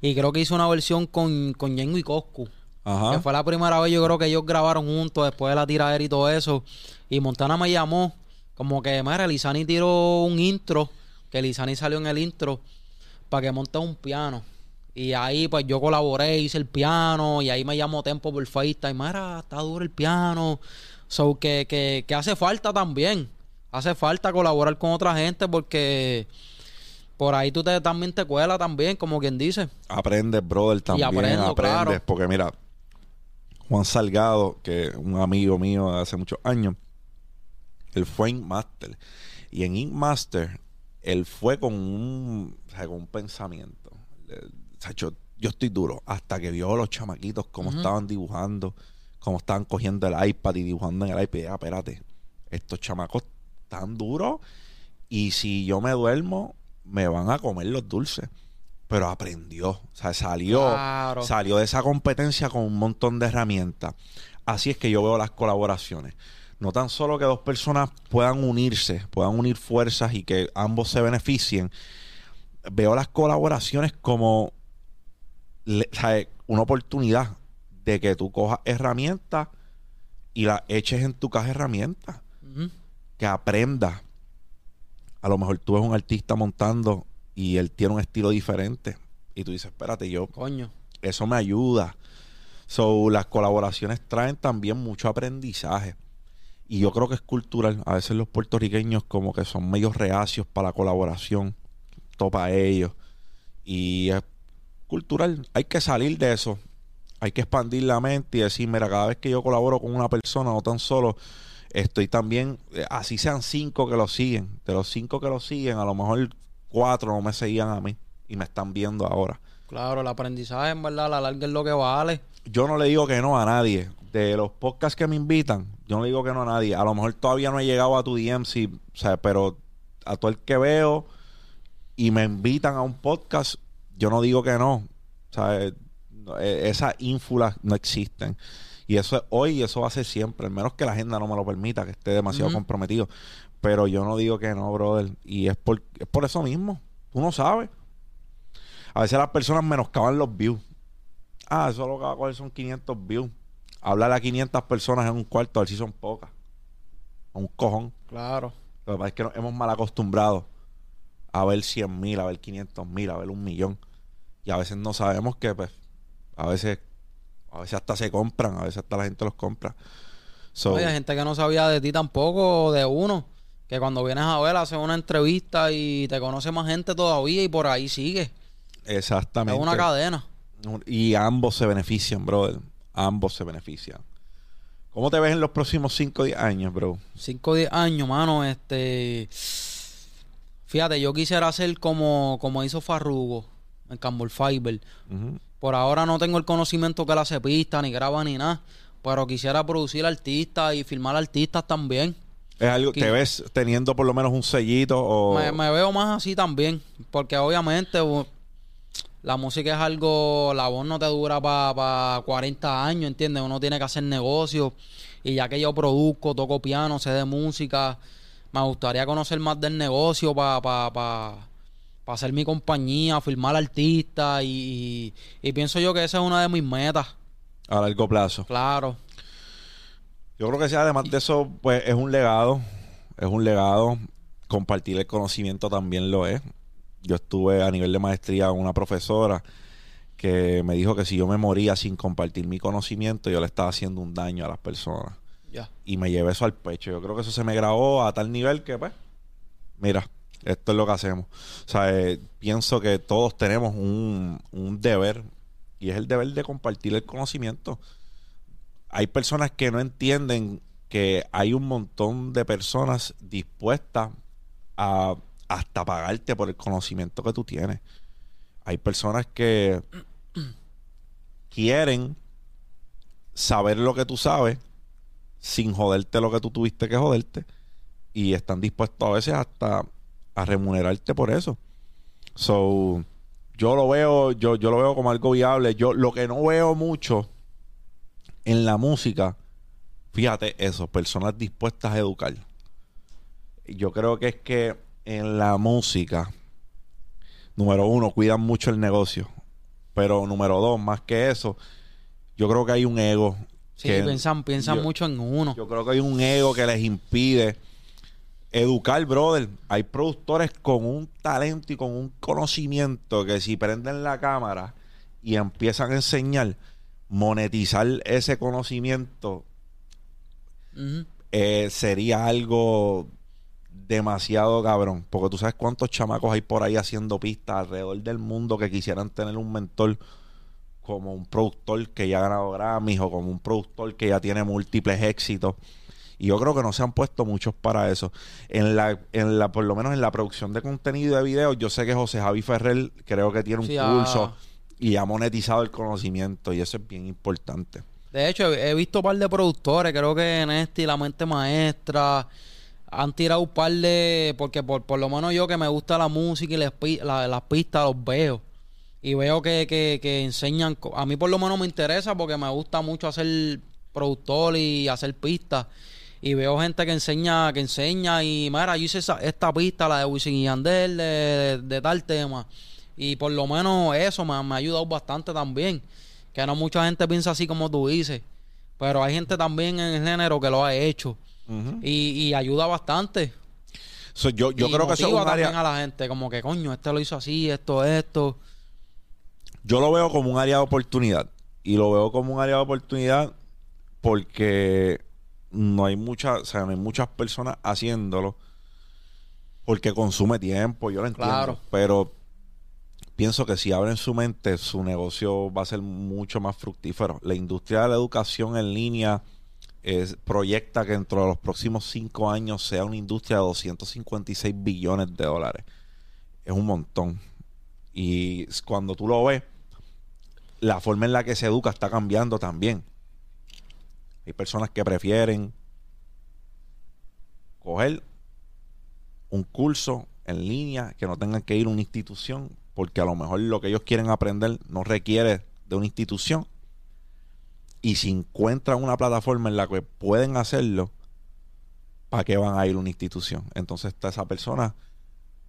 Y creo que hizo una versión con, con Yengo y Coscu. Ajá. Que fue la primera vez, yo creo que ellos grabaron juntos después de la tiradera y todo eso. Y Montana me llamó, como que, mira, Lizani tiró un intro, que Lizani salió en el intro, para que monte un piano. Y ahí, pues yo colaboré, hice el piano, y ahí me llamó Tempo por FaceTime. Mira, está duro el piano. So, que, que, que hace falta también. Hace falta colaborar con otra gente porque por ahí tú te, también te cuelas también, como quien dice. Aprendes, brother, también aprendo, aprendes. claro. Porque mira, Juan Salgado, que es un amigo mío de hace muchos años, él fue Ink Master. Y en Ink Master, él fue con un, o sea, con un pensamiento. Le- o sea, yo, yo estoy duro. Hasta que vio a los chamaquitos cómo estaban dibujando, cómo estaban cogiendo el iPad y dibujando en el iPad. "Ah, espérate, estos chamacos tan duros. Y si yo me duermo, me van a comer los dulces. Pero aprendió. O sea, salió, Claro. salió de esa competencia con un montón de herramientas. Así es que yo veo las colaboraciones. No tan solo que dos personas puedan unirse, puedan unir fuerzas y que ambos se beneficien. Veo las colaboraciones como le- ¿sabe? una oportunidad de que tú cojas herramientas y las eches en tu caja herramientas que aprenda. A lo mejor tú ves un artista montando y él tiene un estilo diferente. Y tú dices, espérate, yo, Coño. eso me ayuda. So, las colaboraciones traen también mucho aprendizaje. Y yo creo que es cultural. A veces los puertorriqueños como que son medios reacios para la colaboración. Topa ellos. Y es cultural. Hay que salir de eso. Hay que expandir la mente y decir, mira, cada vez que yo colaboro con una persona, no tan solo estoy también, eh, así sean cinco que lo siguen. De los cinco que lo siguen, a lo mejor cuatro no me seguían a mí y me están viendo ahora. Claro, el aprendizaje en verdad a la larga es lo que vale. Yo no le digo que no a nadie. De los podcasts que me invitan, yo no le digo que no a nadie. A lo mejor todavía no he llegado a tu DM, sí, o sea, pero a todo el que veo y me invitan a un podcast, yo no digo que no. O sea, eh, eh, esas ínfulas no existen. Y eso es hoy y eso va a ser siempre. Al menos que la agenda no me lo permita, que esté demasiado comprometido. Pero yo no digo que no, brother. Y es por, es por eso mismo. Tú no sabes. A veces las personas menoscaban los views. Ah, eso lo que va a coger son 500 views. Hablar a 500 personas en un cuarto, a ver si son pocas. Un cojón. Claro. Lo que pasa es que nos hemos mal acostumbrado a ver 100 mil, a ver 500 mil, a ver un millón. Y a veces no sabemos que, pues, a veces, a veces hasta se compran, a veces hasta la gente los compra. So, Oye, hay gente que no sabía de ti tampoco, de uno. Que cuando vienes a ver, hace una entrevista y te conoce más gente todavía y por ahí sigue. exactamente. Es una cadena. Y ambos se benefician, brother. Ambos se benefician. ¿Cómo te ves en los próximos 5 o 10 años, bro? 5 o 10 años, mano, este... Fíjate, yo quisiera hacer como, como hizo Farrugo en Campbell Fiber. Por ahora no tengo el conocimiento que él hace pista, ni graba, ni nada. Pero quisiera producir artistas y filmar artistas también. ¿Es algo, ¿Te ves teniendo por lo menos un sellito o...? Me, me veo más así también. Porque obviamente la música es algo... La voz no te dura para 40 años, ¿entiendes? Uno tiene que hacer negocios. Y ya que yo produzco, toco piano, sé de música, me gustaría conocer más del negocio para pa, pa, pa hacer mi compañía, firmar artistas y, y, pienso yo que esa es una de mis metas. A largo plazo. Claro. Yo creo que sí, además de eso, pues es un legado. Es un legado. Compartir el conocimiento también lo es. Yo estuve a nivel de maestría con una profesora que me dijo que si yo me moría sin compartir mi conocimiento, yo le estaba haciendo un daño a las personas. Y me llevé eso al pecho. Yo creo que eso se me grabó a tal nivel que, pues, mira, esto es lo que hacemos. O sea, eh, pienso que todos tenemos un, un deber y es el deber de compartir el conocimiento. Hay personas que no entienden que hay un montón de personas dispuestas a hasta pagarte por el conocimiento que tú tienes. Hay personas que quieren saber lo que tú sabes sin joderte lo que tú tuviste que joderte y están dispuestos a veces hasta a remunerarte por eso. So, yo lo veo, yo, yo lo veo como algo viable. Yo lo que no veo mucho en la música, fíjate eso, personas dispuestas a educar. Yo creo que es que en la música, número uno, cuidan mucho el negocio. Pero número dos, más que eso, yo creo que hay un ego. Sí, piensan, piensan mucho en uno. Yo creo que hay un ego que les impide educar, brother. Hay productores con un talento y con un conocimiento que si prenden la cámara y empiezan a enseñar, monetizar ese conocimiento eh, sería algo demasiado cabrón. Porque tú sabes cuántos chamacos hay por ahí haciendo pistas alrededor del mundo que quisieran tener un mentor como un productor que ya ha ganado Grammys o como un productor que ya tiene múltiples éxitos. Y yo creo que no se han puesto muchos para eso. En la, en la, por lo menos en la producción de contenido de video, yo sé que José Javi Ferrer creo que tiene un curso y ha monetizado el conocimiento y eso es bien importante. De hecho, he visto un par de productores, creo que Nesti, La Mente Maestra, han tirado un par de. Porque por, por lo menos yo que me gusta la música y las, pistas los veo. Y veo que, que, enseñan. A mí por lo menos me interesa porque me gusta mucho hacer productor y hacer pistas. Y veo gente que enseña, que enseña y mira, yo hice esta pista, la de Wisin y Yandel, de, tal tema. Y por lo menos eso me, me ha ayudado bastante también. Que no mucha gente piensa así como tú dices. Pero hay gente también en el género que lo ha hecho y, ayuda bastante. yo yo creo que eso es un área... a la gente, como que coño, este lo hizo así, esto, esto. Yo lo veo como un área de oportunidad. Y lo veo como un área de oportunidad porque no hay muchas, o sea, no hay muchas personas haciéndolo porque consume tiempo, yo lo entiendo. Pero pienso que si abren su mente, su negocio va a ser mucho más fructífero. La industria de la educación en línea proyecta que dentro de los próximos cinco años sea una industria de 256 billones de dólares. Es un montón. Y cuando tú lo ves, la forma en la que se educa está cambiando también. Hay personas que prefieren coger un curso en línea que no tengan que ir a una institución porque a lo mejor lo que ellos quieren aprender no requiere de una institución y si encuentran una plataforma en la que pueden hacerlo, ¿para qué van a ir a una institución? Entonces está esa persona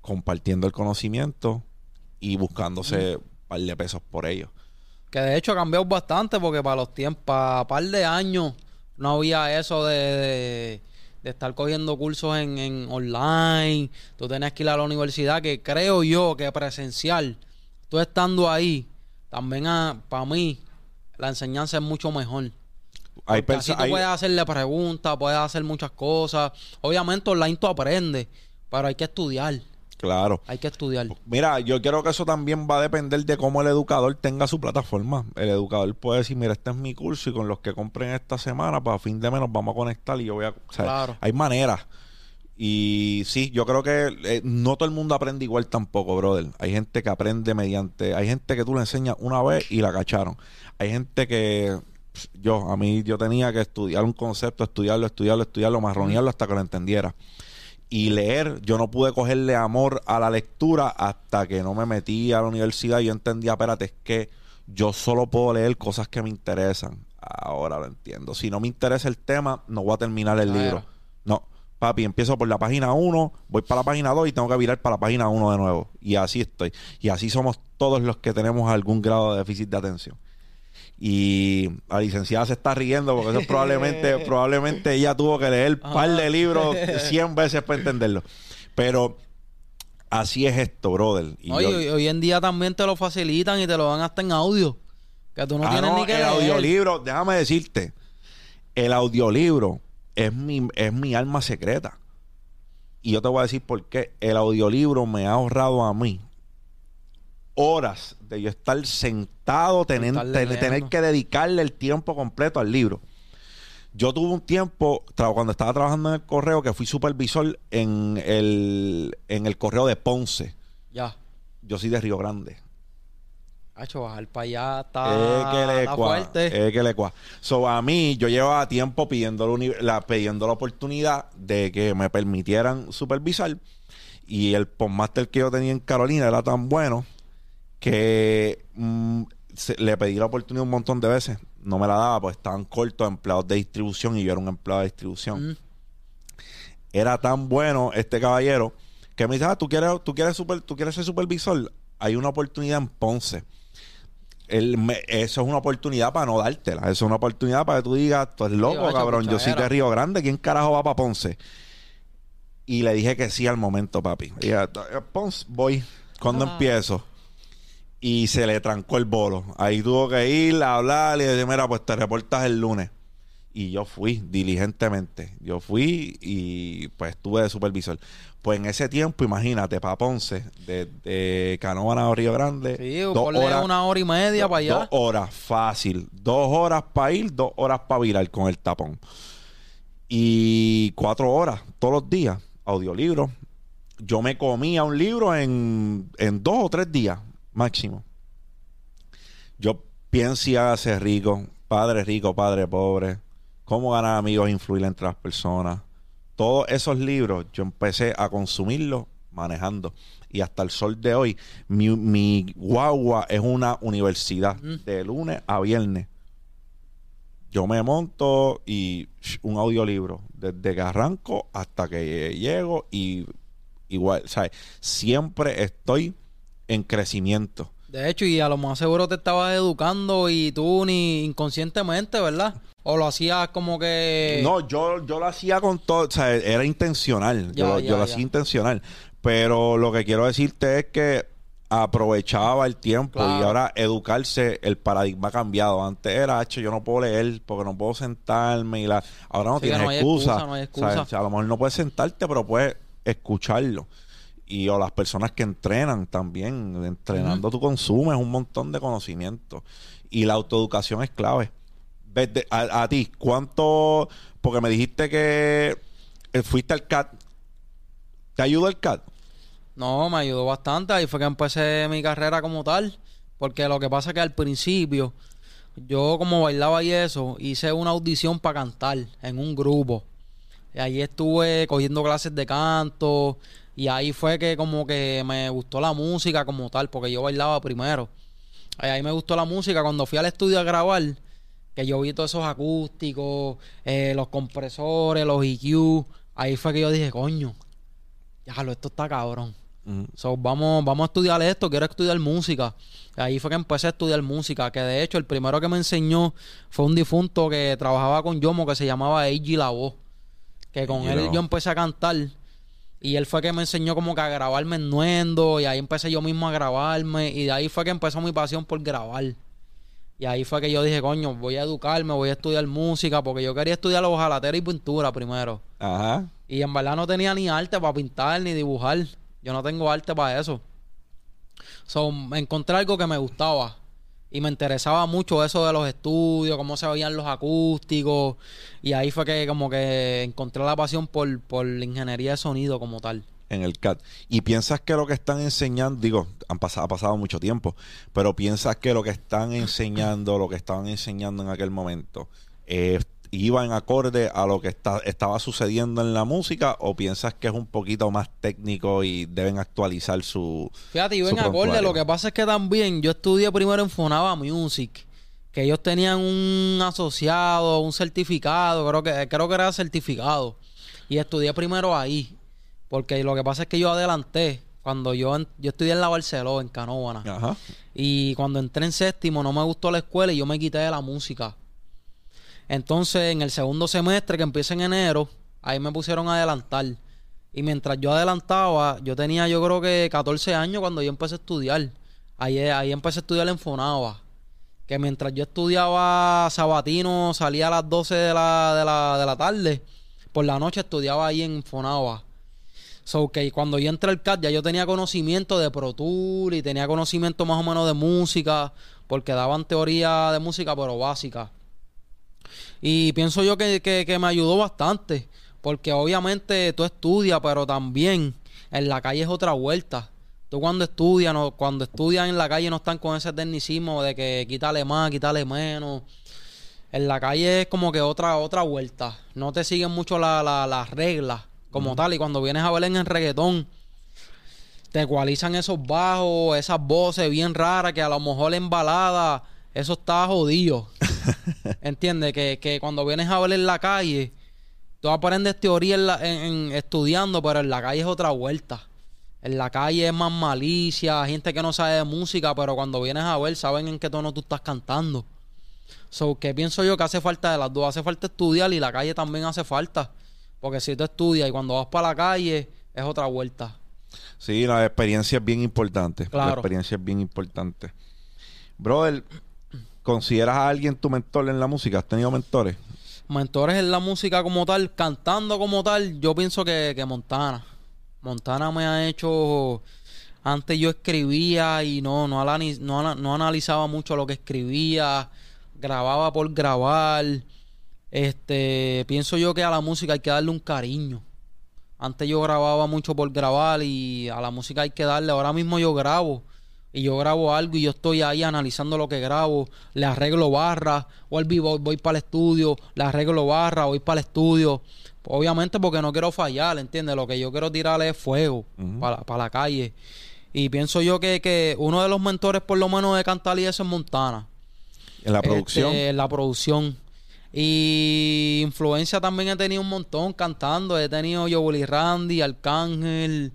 compartiendo el conocimiento y buscándose un par de pesos por ello. Que de hecho ha cambiado bastante porque para los tiempos, para par de años, no había eso de, de, estar cogiendo cursos en, en, online. Tú tenías que ir a la universidad, que creo yo que presencial, tú estando ahí, también para mí la enseñanza es mucho mejor. Hay así tú puedes hacerle preguntas, puedes hacer muchas cosas. Obviamente online tú aprendes, pero hay que estudiar. Claro. Hay que estudiar. Mira, yo creo que eso también va a depender de cómo el educador tenga su plataforma. El educador puede decir, mira, este es mi curso y con los que compren esta semana, para fin de mes nos vamos a conectar y yo voy a... claro. Hay maneras. Y sí, yo creo que eh, no todo el mundo aprende igual tampoco, brother. Hay gente que aprende mediante... Hay gente que tú le enseñas una vez y la cacharon. Hay gente que yo, a mí, yo tenía que estudiar un concepto, estudiarlo, estudiarlo, estudiarlo, marronearlo hasta que lo entendiera. Y leer, yo no pude cogerle amor a la lectura hasta que no me metí a la universidad y yo entendía, espérate, es que yo solo puedo leer cosas que me interesan. ahora lo entiendo. Si no me interesa el tema, no voy a terminar el libro. No, papi, empiezo por la página 1, voy para la página 2 y tengo que virar para la página 1 de nuevo. Y así estoy. Y así somos todos los que tenemos algún grado de déficit de atención. Y la licenciada se está riendo porque eso probablemente, probablemente ella tuvo que leer un par de libros 100 veces para entenderlo. Pero así es esto, brother. Y Oye, yo- hoy, hoy en día también te lo facilitan y te lo dan hasta en audio. Que tú no Ah, tienes no, ni que el leer. audiolibro, déjame decirte, el audiolibro es mi, es mi alma secreta. Y yo te voy a decir por qué. El audiolibro me ha ahorrado a mí horas de yo estar sentado, tener, ten- tener que dedicarle el tiempo completo al libro. Yo tuve un tiempo, cuando estaba trabajando en el correo, que fui supervisor en el, en el correo de Ponce. Ya. Yo soy de Río Grande. Hacho, bajar para allá está, está fuerte. eh, que le cua. So, a mí, yo llevaba tiempo pidiendo la- pidiendo la oportunidad de que me permitieran supervisar. Y el postmaster que yo tenía en Carolina era tan bueno que mm, se- le pedí la oportunidad un montón de veces. No me la daba porque estaban cortos empleados de distribución y yo era un empleado de distribución. Mm. Era tan bueno este caballero que me dice, ah, ¿tú quieres, tú quieres, super, tú quieres ser supervisor? Hay una oportunidad en Ponce. Me- eso es una oportunidad para no dártela. Eso es una oportunidad para que tú digas, tú eres loco, cabrón. Yo soy de. Río Grande. ¿Quién carajo va para Ponce? Y le dije que sí al momento, papi. Y "Eh, Ponce, voy. ¿Cuándo Ah. empiezo? Y se le trancó el bolo. Ahí tuvo que ir a hablar y decir, mira, pues te reportas el lunes. Y yo fui diligentemente. Yo fui y pues estuve de supervisor. Pues en ese tiempo, imagínate, para Ponce, desde Canóvana a Río Grande, Sí, dos horas, una hora y media para allá. dos horas fácil. Dos horas para ir, dos horas para virar con el tapón. Y cuatro horas todos los días, audiolibro. Yo me comía un libro en, en dos o tres días máximo. Yo pienso y hágase rico, padre rico, padre pobre, cómo ganar amigos e influir entre las personas. Todos esos libros yo empecé a consumirlos manejando. Y hasta el sol de hoy, mi, mi guagua es una universidad de lunes a viernes. Yo me monto y sh, un audiolibro desde que arranco hasta que llego y igual, ¿sabes? Siempre estoy en crecimiento. De hecho, y a lo más seguro te estabas educando y tú ni inconscientemente, ¿verdad? O lo hacías como que... No, yo, yo lo hacía con todo, o sea, era intencional. Ya, yo lo- ya, yo lo ya. hacía intencional. Pero lo que quiero decirte es que aprovechaba el tiempo y ahora educarse, el paradigma ha cambiado. Antes era, hecho, yo no puedo leer porque no puedo sentarme y la... Ahora no Sí, tienes no hay excusa. excusa, no hay excusa. O sea, a lo mejor no puedes sentarte, pero puedes escucharlo. Y o las personas que entrenan también, entrenando tu consumo es un montón de conocimiento. Y la autoeducación es clave. Desde- a, a ti, ¿cuánto? Porque me dijiste que eh, fuiste al CAT. ¿Te ayudó el CAT? No, me ayudó bastante. Ahí fue que empecé mi carrera como tal. Porque lo que pasa es que al principio, yo como bailaba y eso, hice una audición para cantar en un grupo. Y ahí estuve cogiendo clases de canto. Y ahí fue que como que me gustó la música como tal, porque yo bailaba primero. Ahí, ahí me gustó la música. Cuando fui al estudio a grabar, que yo vi todos esos acústicos, eh, los compresores, los EQ. Ahí fue que yo dije, coño, ya lo esto está cabrón. Mm. So, vamos, vamos a estudiar esto, quiero estudiar música. Ahí fue que empecé a estudiar música, que de hecho el primero que me enseñó fue un difunto que trabajaba con Yomo que se llamaba Eiji La Voz. Que con él yo empecé a cantar. Y él fue que me enseñó como que a grabarme en nuendo. Y ahí empecé yo mismo a grabarme. Y de ahí fue que empezó mi pasión por grabar. Y ahí fue que yo dije, coño, voy a educarme, voy a estudiar música. Porque yo quería estudiar hojalatera y pintura primero. Ajá. Y en verdad no tenía ni arte para pintar ni dibujar. Yo no tengo arte para eso. So, encontré algo que me gustaba. Y me interesaba mucho eso de los estudios, cómo se veían los acústicos. Y ahí fue que como que encontré la pasión por, por la ingeniería de sonido como tal. En el CAT. Y piensas que lo que están enseñando, digo, han pasado, ha pasado mucho tiempo, pero piensas que lo que están enseñando, lo que estaban enseñando en aquel momento, eh, iba en acorde a lo que está, estaba sucediendo en la música, o piensas que es un poquito más técnico y deben actualizar su. Fíjate, su en acorde, lo que pasa es que también yo estudié primero en Fonaba Music. que ellos tenían un asociado, un certificado, creo que, creo que era certificado. Y estudié primero ahí. Porque lo que pasa es que yo adelanté. Cuando yo, yo estudié en la Barceló, en Canóvana. Ajá. Y cuando entré en séptimo no me gustó la escuela y yo me quité de la música. Entonces, en el segundo semestre, que empieza en enero, ahí me pusieron a adelantar. Y mientras yo adelantaba, yo tenía yo creo que 14 años cuando yo empecé a estudiar. Ahí, ahí empecé a estudiar en Fonaba. Que mientras yo estudiaba sabatino, salía a las 12 de la, de la, de la tarde. Por la noche estudiaba ahí en Fonaba. So que cuando yo entré al CAT ya yo tenía conocimiento de Pro y tenía conocimiento más o menos de música, porque daban teoría de música, pero básica. Y pienso yo que, que, que me ayudó bastante, porque obviamente tú estudias, pero también en la calle es otra vuelta. Tú cuando estudias, no, cuando estudias en la calle no están con ese tecnicismo de que quítale más, quítale menos. En la calle es como que otra otra vuelta. No te siguen mucho la- la- las reglas como tal. Y cuando vienes a ver en el reggaetón, te ecualizan esos bajos, esas voces bien raras que a lo mejor en balada eso está jodido. ¿Entiendes? Que, que cuando vienes a ver en la calle, tú aprendes teoría en la- en- en- estudiando, pero en la calle es otra vuelta. En la calle es más malicia, gente que no sabe de música, pero cuando vienes a ver saben en qué tono tú estás cantando. So, que pienso yo que hace falta de las dos. Hace falta estudiar y la calle también hace falta. Porque si tú estudias y cuando vas para la calle es otra vuelta. Sí, la experiencia es bien importante. La experiencia es bien importante. Brother, ¿consideras a alguien tu mentor en la música? ¿Has tenido mentores? Mentores en la música como tal, cantando como tal, yo pienso que, Montana. Montana me ha hecho... Antes yo escribía y no, no, no, no analizaba mucho lo que escribía. Grababa por grabar. Este, pienso yo que a la música hay que darle un cariño. Antes yo grababa mucho por grabar y a la música hay que darle. Ahora mismo yo grabo y yo grabo algo y yo estoy ahí analizando lo que grabo, le arreglo barras, y voy, voy para el estudio, le arreglo barras, voy para el estudio. Obviamente porque no quiero fallar, ¿entiendes? Lo que yo quiero tirarle es fuego Ujú. para, la calle. Y pienso yo que, que uno de los mentores por lo menos de cantar y eso es Montana. En la Este, producción. en la producción. Y influencia también he tenido un montón cantando. He tenido yo Willy Randy, Arcángel,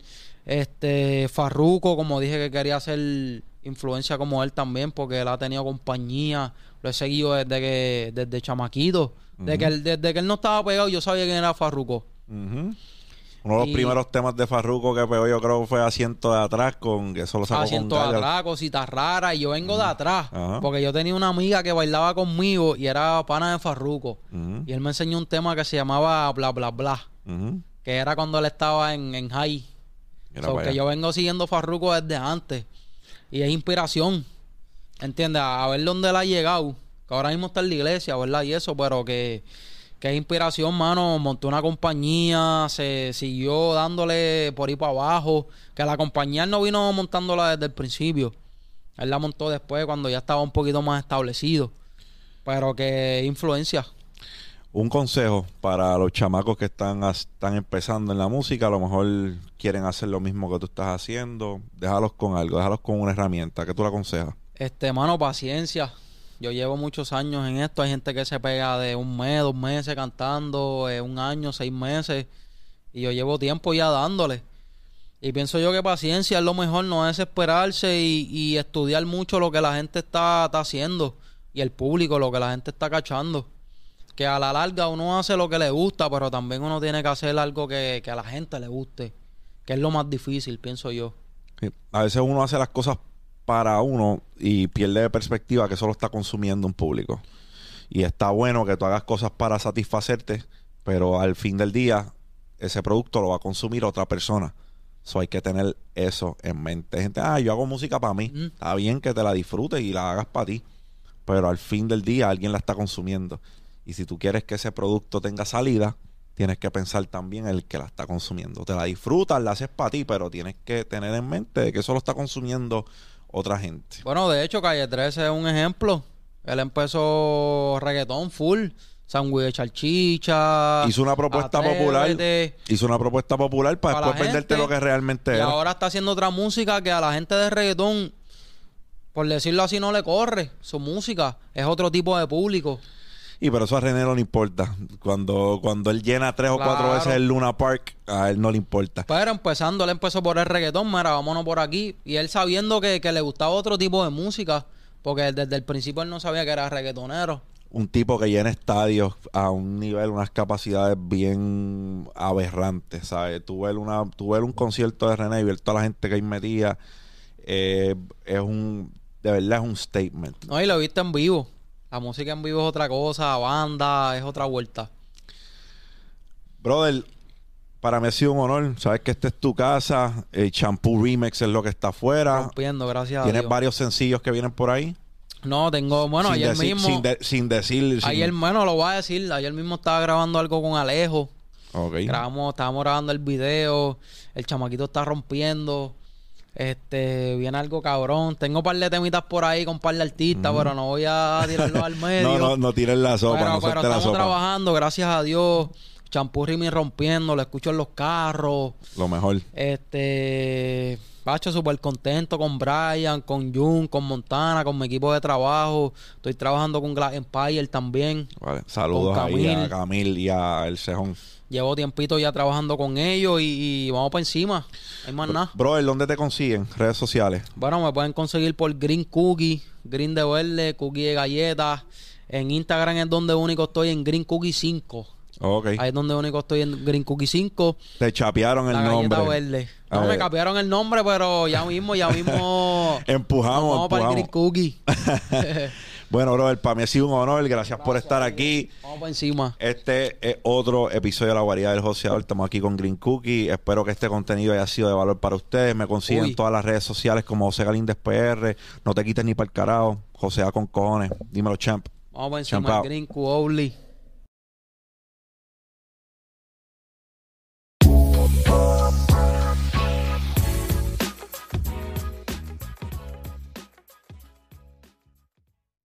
este, Farruco, como dije que quería hacer influencia como él también, porque él ha tenido compañía. Lo he seguido desde que, desde chamaquito. Desde, que él, desde que él no estaba pegado, yo sabía quién era Farruco. Uno de los Y- primeros temas de Farruko que pegó yo creo fue Asiento de atrás con que eso lo sacó Asiento con de atrás, cositas raras. Y yo vengo de atrás. Porque yo tenía una amiga que bailaba conmigo y era pana de Farruco. Y él me enseñó un tema que se llamaba Bla Bla Bla. Que era cuando él estaba en, en high. So, que yo vengo siguiendo Farruko desde antes. Y es inspiración. ¿Entiendes? A, ver dónde él ha llegado. Que ahora mismo está en la iglesia, ¿verdad? Y eso, pero que, que es inspiración, mano. Montó una compañía, se siguió dándole por ahí para abajo. Que la compañía él no vino montándola desde el principio. Él la montó después cuando ya estaba un poquito más establecido. Pero que influencia. Un consejo para los chamacos que están, están empezando en la música, a lo mejor quieren hacer lo mismo que tú estás haciendo, déjalos con algo, déjalos con una herramienta. ¿Qué tú le aconsejas? Este, mano, paciencia. Yo llevo muchos años en esto. Hay gente que se pega de un mes, dos meses cantando, eh, un año, seis meses. Y yo llevo tiempo ya dándole. Y pienso yo que paciencia es lo mejor, no desesperarse y, y estudiar mucho lo que la gente está, está haciendo. Y el público, lo que la gente está cachando. Que a la larga uno hace lo que le gusta, pero también uno tiene que hacer algo que, que a la gente le guste. Que es lo más difícil, pienso yo. Sí. A veces uno hace las cosas para uno y pierde de perspectiva que solo está consumiendo un público. Y está bueno que tú hagas cosas para satisfacerte, pero al fin del día ese producto lo va a consumir otra persona. So hay que tener eso en mente. Gente, ah, yo hago música para mí. Mm. Está bien que te la disfrutes y la hagas para ti. Pero al fin del día alguien la está consumiendo. Y si tú quieres que ese producto tenga salida, tienes que pensar también en el que la está consumiendo. Te la disfrutas, la haces para ti, pero tienes que tener en mente que eso lo está consumiendo otra gente. Bueno, de hecho, Calle 13 es un ejemplo. Él empezó reggaetón full, sándwich de chalchicha. Hizo una propuesta Atrévete. popular. Hizo una propuesta popular para después venderte lo que realmente Y era. ahora está haciendo otra música que a la gente de reggaetón, por decirlo así, no le corre. Su música es otro tipo de público. Y pero eso a René no le importa. Cuando, cuando él llena tres o cuatro veces el Luna Park, a él no le importa. Pero empezando, él empezó por el reggaetón, mira, vámonos por aquí. Y él sabiendo que, que le gustaba otro tipo de música, porque desde el principio él no sabía que era reggaetonero. Un tipo que llena estadios a un nivel, unas capacidades bien aberrantes, ¿sabes? Tú ves, una, tú ves un concierto de René y ver toda la gente que hay metida, eh, es un, de verdad es un statement. No, y lo viste en vivo. La música en vivo es otra cosa, banda es otra vuelta. Brother, para mí ha sido un honor. Sabes que esta es tu casa. El Shampoo Remix es lo que está afuera. Rompiendo, gracias a Tienes Dios. varios sencillos que vienen por ahí. No, tengo, bueno, sin ayer decir, mismo. Sin, de- sin decir. sin- Ayer, bueno, lo voy a decir. Ayer mismo estaba grabando algo con Alejo. Ok. Grabamos, estábamos grabando el video. El chamaquito está rompiendo. Este, viene algo cabrón. Tengo un par de temitas por ahí con un par de artistas, pero no voy a tirarlo al medio. No, no, no tires la sopa, pero, no pero suelte la estamos sopa. trabajando, gracias a Dios. Champú Rimi rompiendo, lo escucho en los carros. Lo mejor. Este, Pacho, súper contento con Brian, con Jun, con Montana, con mi equipo de trabajo. Estoy trabajando con Glass Empire también. Vale. Saludos ahí a Camil. Camil y a El Cejón. Llevo tiempito ya trabajando con ellos y, y vamos para encima. Hay más nada. Brother, ¿dónde te consiguen? Redes sociales. Bueno, me pueden conseguir por Green Cookie, Green de verde, Cookie de galletas. En Instagram es donde único estoy en Green Cookie 5. Ok. Ahí es donde único estoy en Green Cookie 5. Te chapearon el la nombre. verde. No, me ver. cambiaron el nombre, pero ya mismo, ya mismo. Empujamos, Vamos para el Green empujamos. Cookie. Bueno, brother, para mí ha sido un honor. Gracias por estar aquí. Vamos para encima. Este es otro episodio de La Guarida del Joseador. Estamos aquí con Green Cookie. Espero que este contenido haya sido de valor para ustedes. Me consiguen en todas las redes sociales como José Galíndez PR. No te quites ni para el carajo. José A con cojones. Dímelo, champ. Vamos para encima. Green Cookie.